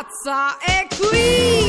piazza è qui!